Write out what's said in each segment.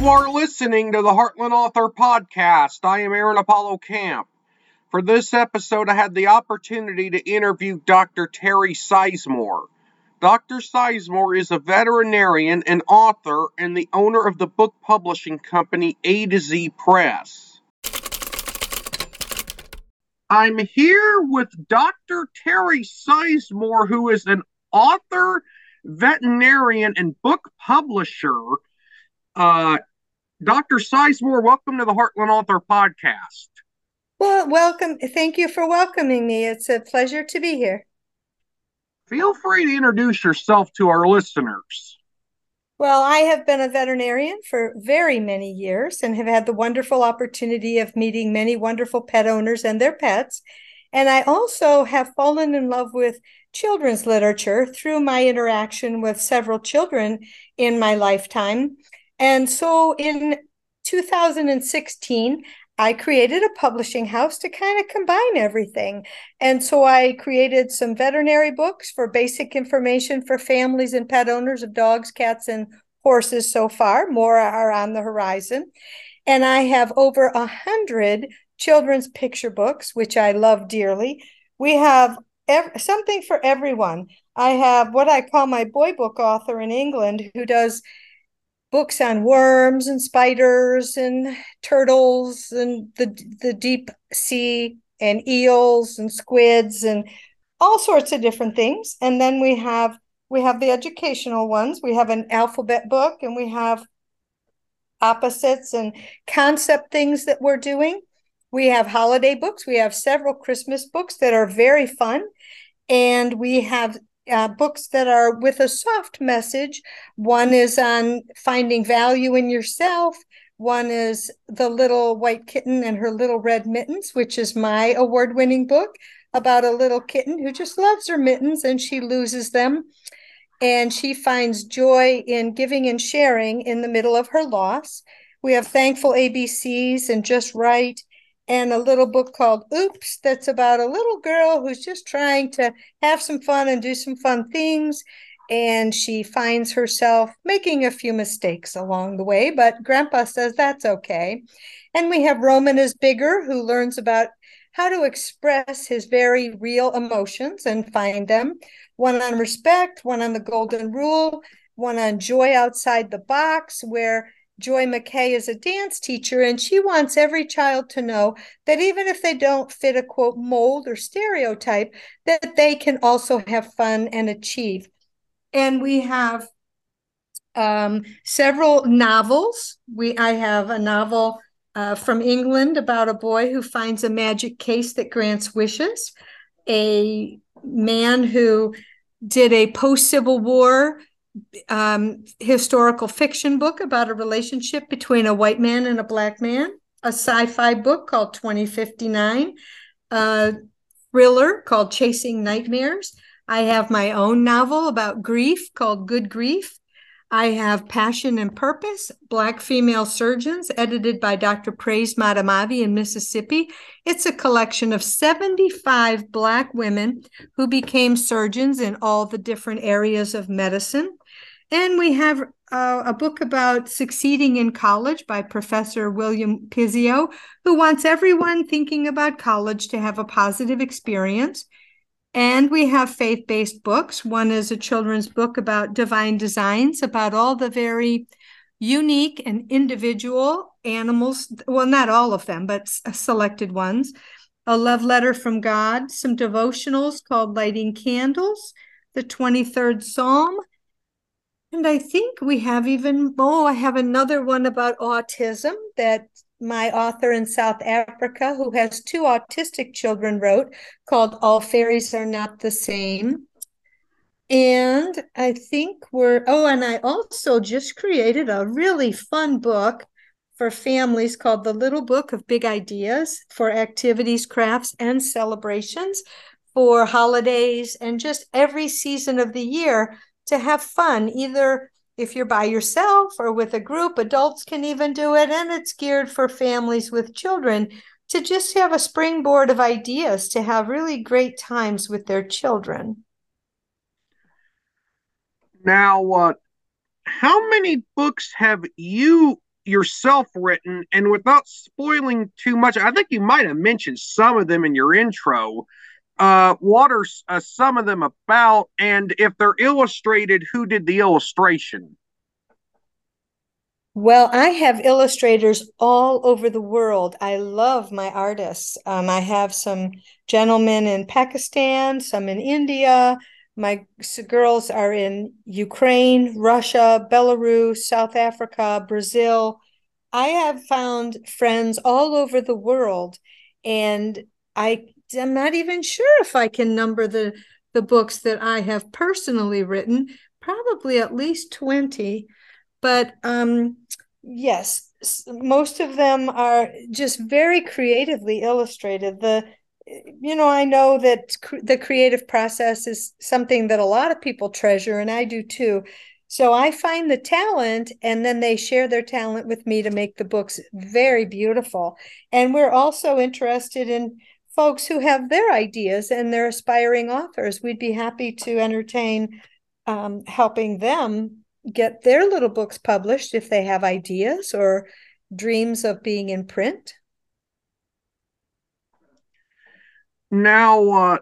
You are listening to the Heartland Author Podcast. I am Aaron Apollo Camp. For this episode, I had the opportunity to interview Dr. Terrie Sizemore. Dr. Sizemore is a veterinarian and author and the owner of the book publishing company A 2 Z Press. I'm here with Dr. Terrie Sizemore, who is an author, veterinarian, and book publisher. Uh, Dr. Sizemore, welcome to the Heartland Author Podcast. Well, welcome. Thank you for welcoming me. It's a pleasure to be here. Feel free to introduce yourself to our listeners. Well, I have been a veterinarian for very many years and have had the wonderful opportunity of meeting many wonderful pet owners and their pets. And I also have fallen in love with children's literature through my interaction with several children in my lifetime. And so in 2016, I created a publishing house to kind of combine everything. And so I created some veterinary books for basic information for families and pet owners of dogs, cats, and horses so far. More are on the horizon. And I have over a hundred children's picture books, which I love dearly. We have ev- something for everyone. I have what I call my boy book author in England who does books on worms and spiders and turtles and the the deep sea and eels and squids and all sorts of different things. And then we have we have the educational ones. We have an alphabet book and we have opposites and concept things that we're doing. We have holiday books. We have several christmas books that are very fun. And we have uh, books that are with a soft message. One is on finding value in yourself. One is The Little White Kitten and Her Little Red Mittens, which is my award winning book about a little kitten who just loves her mittens and she loses them. And she finds joy in giving and sharing in the middle of her loss. We have Thankful ABCs and Just Right and a little book called Oops, that's about a little girl who's just trying to have some fun and do some fun things. And she finds herself making a few mistakes along the way, but Grandpa says that's okay. And we have Roman is Bigger, who learns about how to express his very real emotions and find them. One on respect, one on the golden rule, one on joy outside the box, where Joy McKay is a dance teacher, and she wants every child to know that even if they don't fit a quote mold or stereotype, that they can also have fun and achieve. And we have um, several novels. We I have a novel uh, from England about a boy who finds a magic case that grants wishes. A man who did a post Civil War um, historical fiction book about a relationship between a white man and a black man, a sci-fi book called 2059, a thriller called Chasing Nightmares. I have my own novel about grief called Good Grief. I have Passion and Purpose, Black Female Surgeons, edited by Dr. Praise Matamavi in Mississippi. It's a collection of 75 Black women who became surgeons in all the different areas of medicine. And we have uh, a book about succeeding in college by Professor William Pizzio, who wants everyone thinking about college to have a positive experience. And we have faith based books. One is a children's book about divine designs, about all the very unique and individual animals. Well, not all of them, but selected ones. A love letter from God, some devotionals called Lighting Candles, the 23rd Psalm, and I think we have even, more. I have another one about autism that my author in South Africa, who has two autistic children, wrote called All Fairies Are Not the Same. And I think we're, oh, and I also just created a really fun book for families called The Little Book of Big Ideas for activities, crafts, and celebrations for holidays and just every season of the year to have fun, either if you're by yourself or with a group. Adults can even do it, and it's geared for families with children to just have a springboard of ideas to have really great times with their children. Now, uh, how many books have you yourself written, and without spoiling too much, I think you might have mentioned some of them in your intro. Uh, what are uh, some of them about? And if they're illustrated, who did the illustration? Well, I have illustrators all over the world. I love my artists. Um, I have some gentlemen in Pakistan, some in India. My girls are in Ukraine, Russia, Belarus, South Africa, Brazil. I have found friends all over the world, and I am not even sure if I can number the the books that I have personally written. Probably at least twenty but um, yes, most of them are just very creatively illustrated. The you know, I know that cr- the creative process is something that a lot of people treasure, and I do too. So I find the talent, and then they share their talent with me to make the books very beautiful. And we're also interested in folks who have their ideas and they're aspiring authors. We'd be happy to entertain um, helping them get their little books published if they have ideas or dreams of being in print. Now, uh,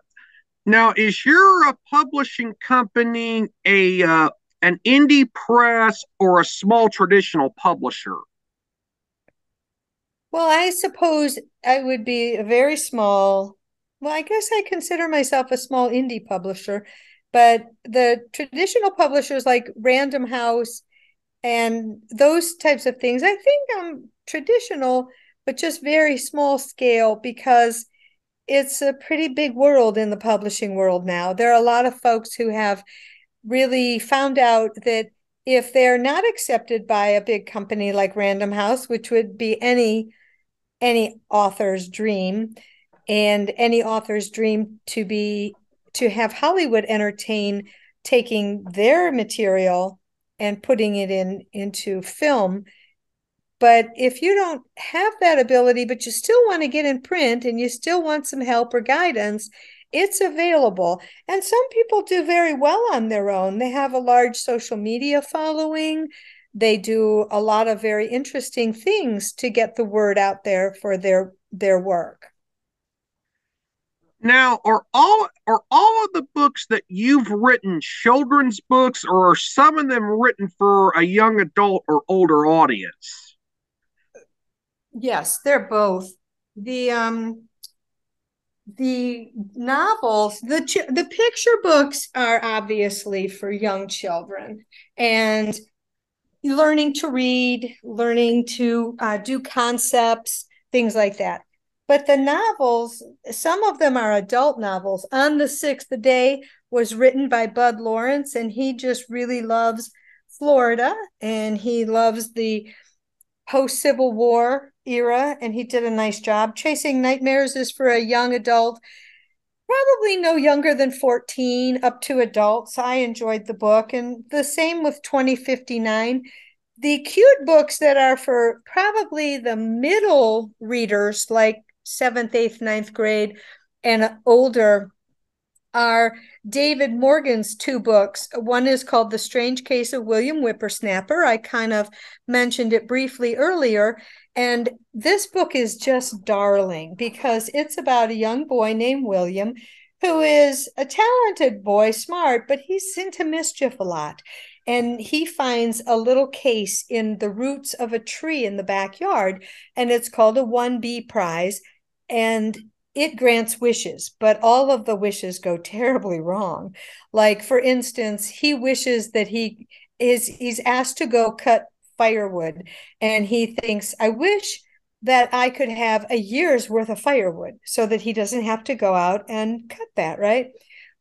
now is your uh, publishing company a uh, an indie press or a small traditional publisher? Well, I suppose I would be a very small. Well, I guess I consider myself a small indie publisher but the traditional publishers like Random House and those types of things, I think I'm traditional, but just very small scale because it's a pretty big world in the publishing world now. There are a lot of folks who have really found out that if they're not accepted by a big company like Random House, which would be any any author's dream, and any author's dream to be to have Hollywood entertain taking their material and putting it in into film. But if you don't have that ability but you still want to get in print and you still want some help or guidance it's available and some people do very well on their own they have a large social media following they do a lot of very interesting things to get the word out there for their their work now, are all are all of the books that you've written children's books, or are some of them written for a young adult or older audience? Yes, they're both. The um the novels, the the picture books are obviously for young children and learning to read, learning to uh, do concepts, things like that. But the novels, some of them are adult novels. On the Sixth Day was written by Bud Lawrence, and he just really loves Florida and he loves the post Civil War era, and he did a nice job. Chasing Nightmares is for a young adult, probably no younger than 14, up to adults. I enjoyed the book, and the same with 2059 the cute books that are for probably the middle readers like seventh, eighth, ninth grade, and older are David Morgan's two books. One is called The Strange Case of William Whippersnapper. I kind of mentioned it briefly earlier. And this book is just darling because it's about a young boy named William who is a talented boy, smart, but he's into mischief a lot. And he finds a little case in the roots of a tree in the backyard, and it's called a 1B prize and it grants wishes, but all of the wishes go terribly wrong. Like, for instance, he wishes that he is he's asked to go cut firewood, and he thinks, I wish that I could have a year's worth of firewood so that he doesn't have to go out and cut that, right?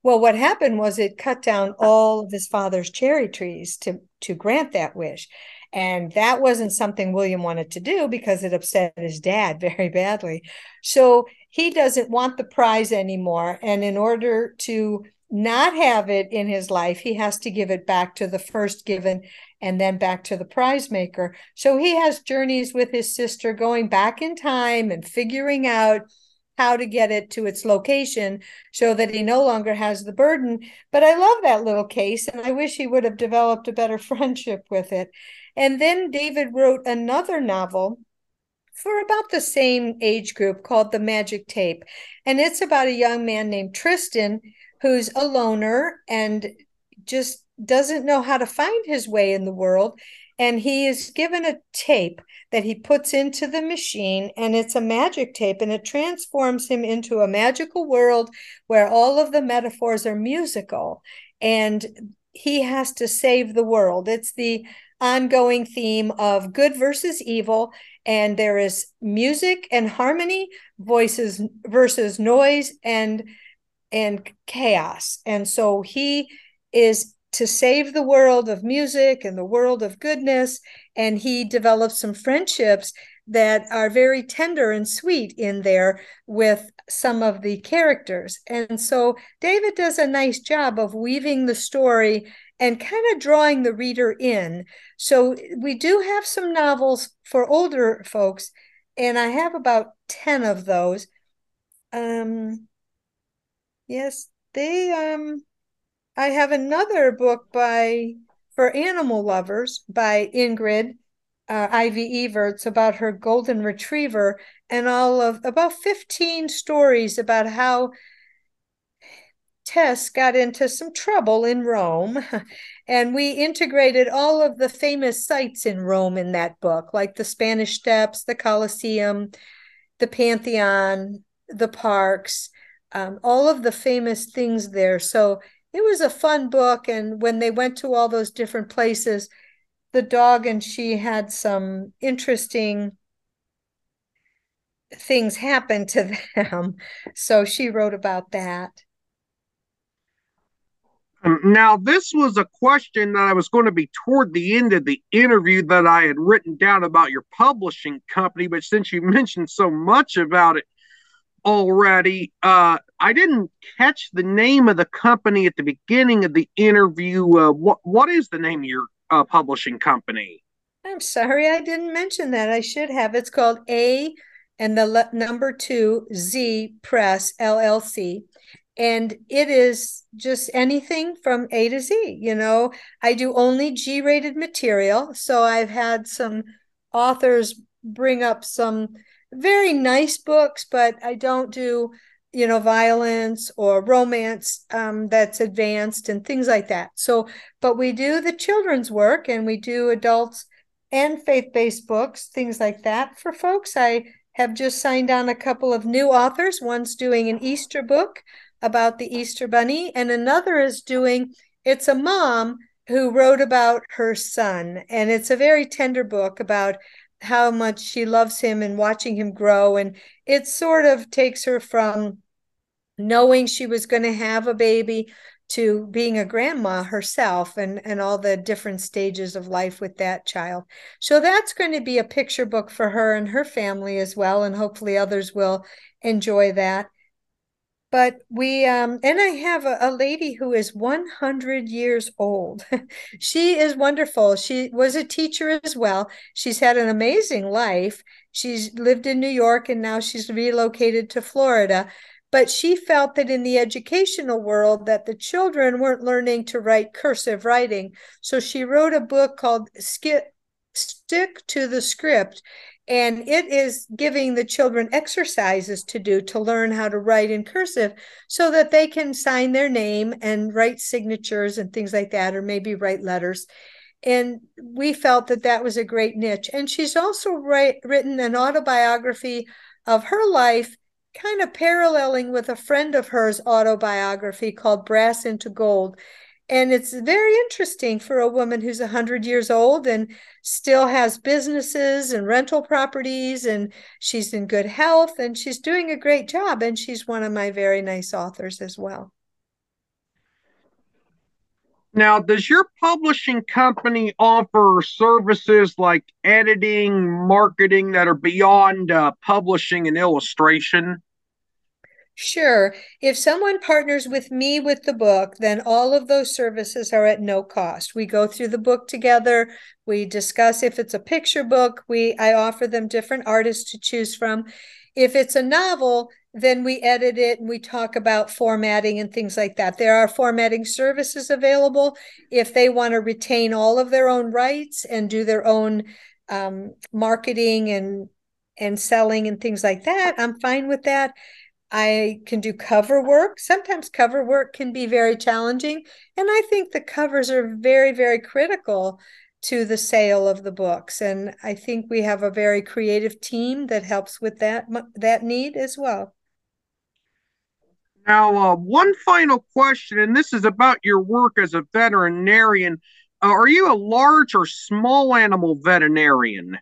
Well, what happened was it cut down all of his father's cherry trees to to grant that wish. And that wasn't something William wanted to do because it upset his dad very badly. So he doesn't want the prize anymore. And in order to not have it in his life, he has to give it back to the first given and then back to the prize maker. So he has journeys with his sister going back in time and figuring out how to get it to its location so that he no longer has the burden. But I love that little case, and I wish he would have developed a better friendship with it. And then David wrote another novel for about the same age group called The Magic Tape. And it's about a young man named Tristan who's a loner and just doesn't know how to find his way in the world. And he is given a tape that he puts into the machine, and it's a magic tape, and it transforms him into a magical world where all of the metaphors are musical. And he has to save the world. It's the ongoing theme of good versus evil and there is music and harmony voices versus noise and and chaos and so he is to save the world of music and the world of goodness and he develops some friendships that are very tender and sweet in there with some of the characters and so david does a nice job of weaving the story and kind of drawing the reader in. So we do have some novels for older folks, and I have about 10 of those. Um yes, they um I have another book by for animal lovers by Ingrid uh, Ivy Everts about her golden retriever and all of about 15 stories about how Tess got into some trouble in Rome, and we integrated all of the famous sites in Rome in that book, like the Spanish Steps, the Colosseum, the Pantheon, the parks, um, all of the famous things there. So it was a fun book. And when they went to all those different places, the dog and she had some interesting things happen to them. So she wrote about that. Um, now, this was a question that I was going to be toward the end of the interview that I had written down about your publishing company, but since you mentioned so much about it already, uh, I didn't catch the name of the company at the beginning of the interview. Uh, what what is the name of your uh, publishing company? I'm sorry, I didn't mention that. I should have. It's called A and the le- number two Z Press LLC and it is just anything from A to Z. You know, I do only G rated material. So I've had some authors bring up some very nice books, but I don't do, you know, violence or romance um, that's advanced and things like that. So, but we do the children's work and we do adults and faith based books, things like that for folks. I have just signed on a couple of new authors. One's doing an Easter book about the Easter Bunny, and another is doing it's a mom who wrote about her son. And it's a very tender book about how much she loves him and watching him grow. And it sort of takes her from knowing she was going to have a baby to being a grandma herself and, and all the different stages of life with that child. So that's going to be a picture book for her and her family as well. And hopefully others will enjoy that but we um and i have a, a, lady who is 100 years old. She is wonderful. She was a teacher as well. She's had an amazing life. She's lived in new york and now she's relocated to florida. But she felt that in the educational world that the children weren't learning to write cursive writing. So she wrote a book called skip stick to the script and it is giving the children exercises to do to learn how to write in cursive so that they can sign their name and write signatures and things like that or maybe write letters. And we felt that that was a great niche. And she's also write, written an autobiography of her life kind of paralleling with a friend of hers autobiography called brass into gold and it's very interesting for a woman who's 100 years old and still has businesses and rental properties, and she's in good health and she's doing a great job. And she's one of my very nice authors as well. Now, does your publishing company offer services like editing, marketing that are beyond uh, publishing and illustration? Sure. If someone partners with me with the book, then all of those services are at no cost. We go through the book together. We discuss if it's a picture book, we I offer them different artists to choose from. If it's a novel, then we edit it and we talk about formatting and things like that. There are formatting services available if they want to retain all of their own rights and do their own um, marketing and and selling and things like that. I'm fine with that. I can do cover work. Sometimes cover work can be very challenging, and I think the covers are very very critical to the sale of the books and I think we have a very creative team that helps with that that need as well. Now, uh, one final question, and this is about your work as a veterinarian. Uh, are you a large or small animal veterinarian?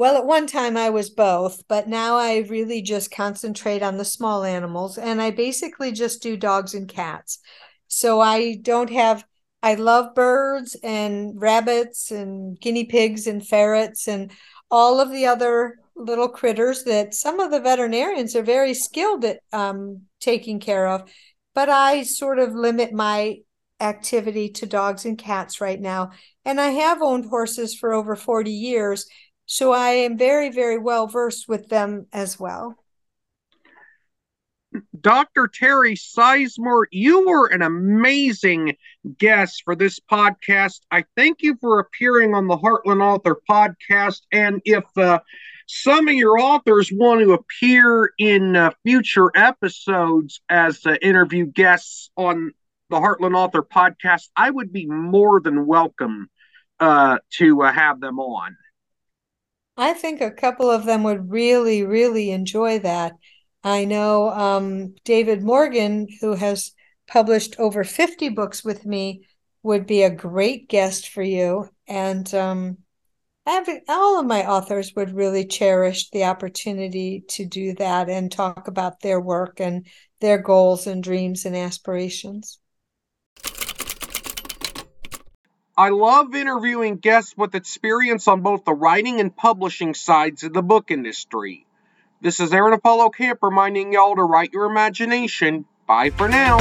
Well, at one time I was both, but now I really just concentrate on the small animals and I basically just do dogs and cats. So I don't have, I love birds and rabbits and guinea pigs and ferrets and all of the other little critters that some of the veterinarians are very skilled at um, taking care of. But I sort of limit my activity to dogs and cats right now. And I have owned horses for over 40 years. So I am very, very well versed with them as well. Dr. Terrie Sizemore, you were an amazing guest for this podcast. I thank you for appearing on the Heartland Author podcast. And if uh, some of your authors want to appear in uh, future episodes as uh, interview guests on the Heartland Author podcast, I would be more than welcome uh, to uh, have them on. I think a couple of them would really, really enjoy that. I know um, David Morgan, who has published over 50 books with me, would be a great guest for you. And um, all of my authors would really cherish the opportunity to do that and talk about their work and their goals and dreams and aspirations. I love interviewing guests with experience on both the writing and publishing sides of the book industry. This is Aaron Apollo Camp reminding y'all to write your imagination. Bye for now.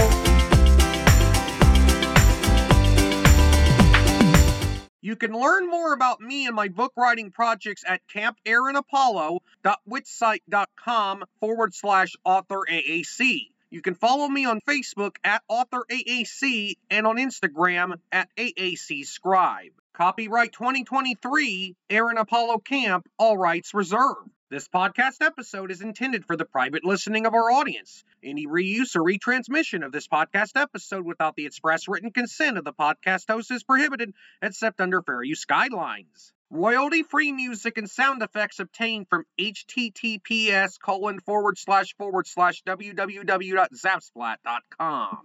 You can learn more about me and my book writing projects at campaaronapollo.wixsite.com forward slash author AAC. You can follow me on Facebook at author AAC and on Instagram at AAC Scribe. Copyright 2023, Aaron Apollo Camp, all rights reserved. This podcast episode is intended for the private listening of our audience. Any reuse or retransmission of this podcast episode without the express written consent of the podcast host is prohibited, except under fair use guidelines. Royalty free music and sound effects obtained from https colon forward slash forward slash www.zapsplat.com.